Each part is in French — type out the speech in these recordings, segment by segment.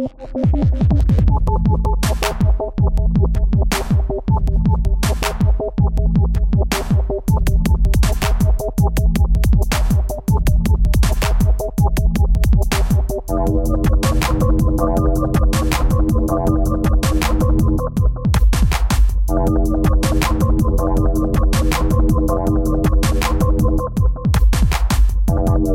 フフフフフ。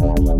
Thank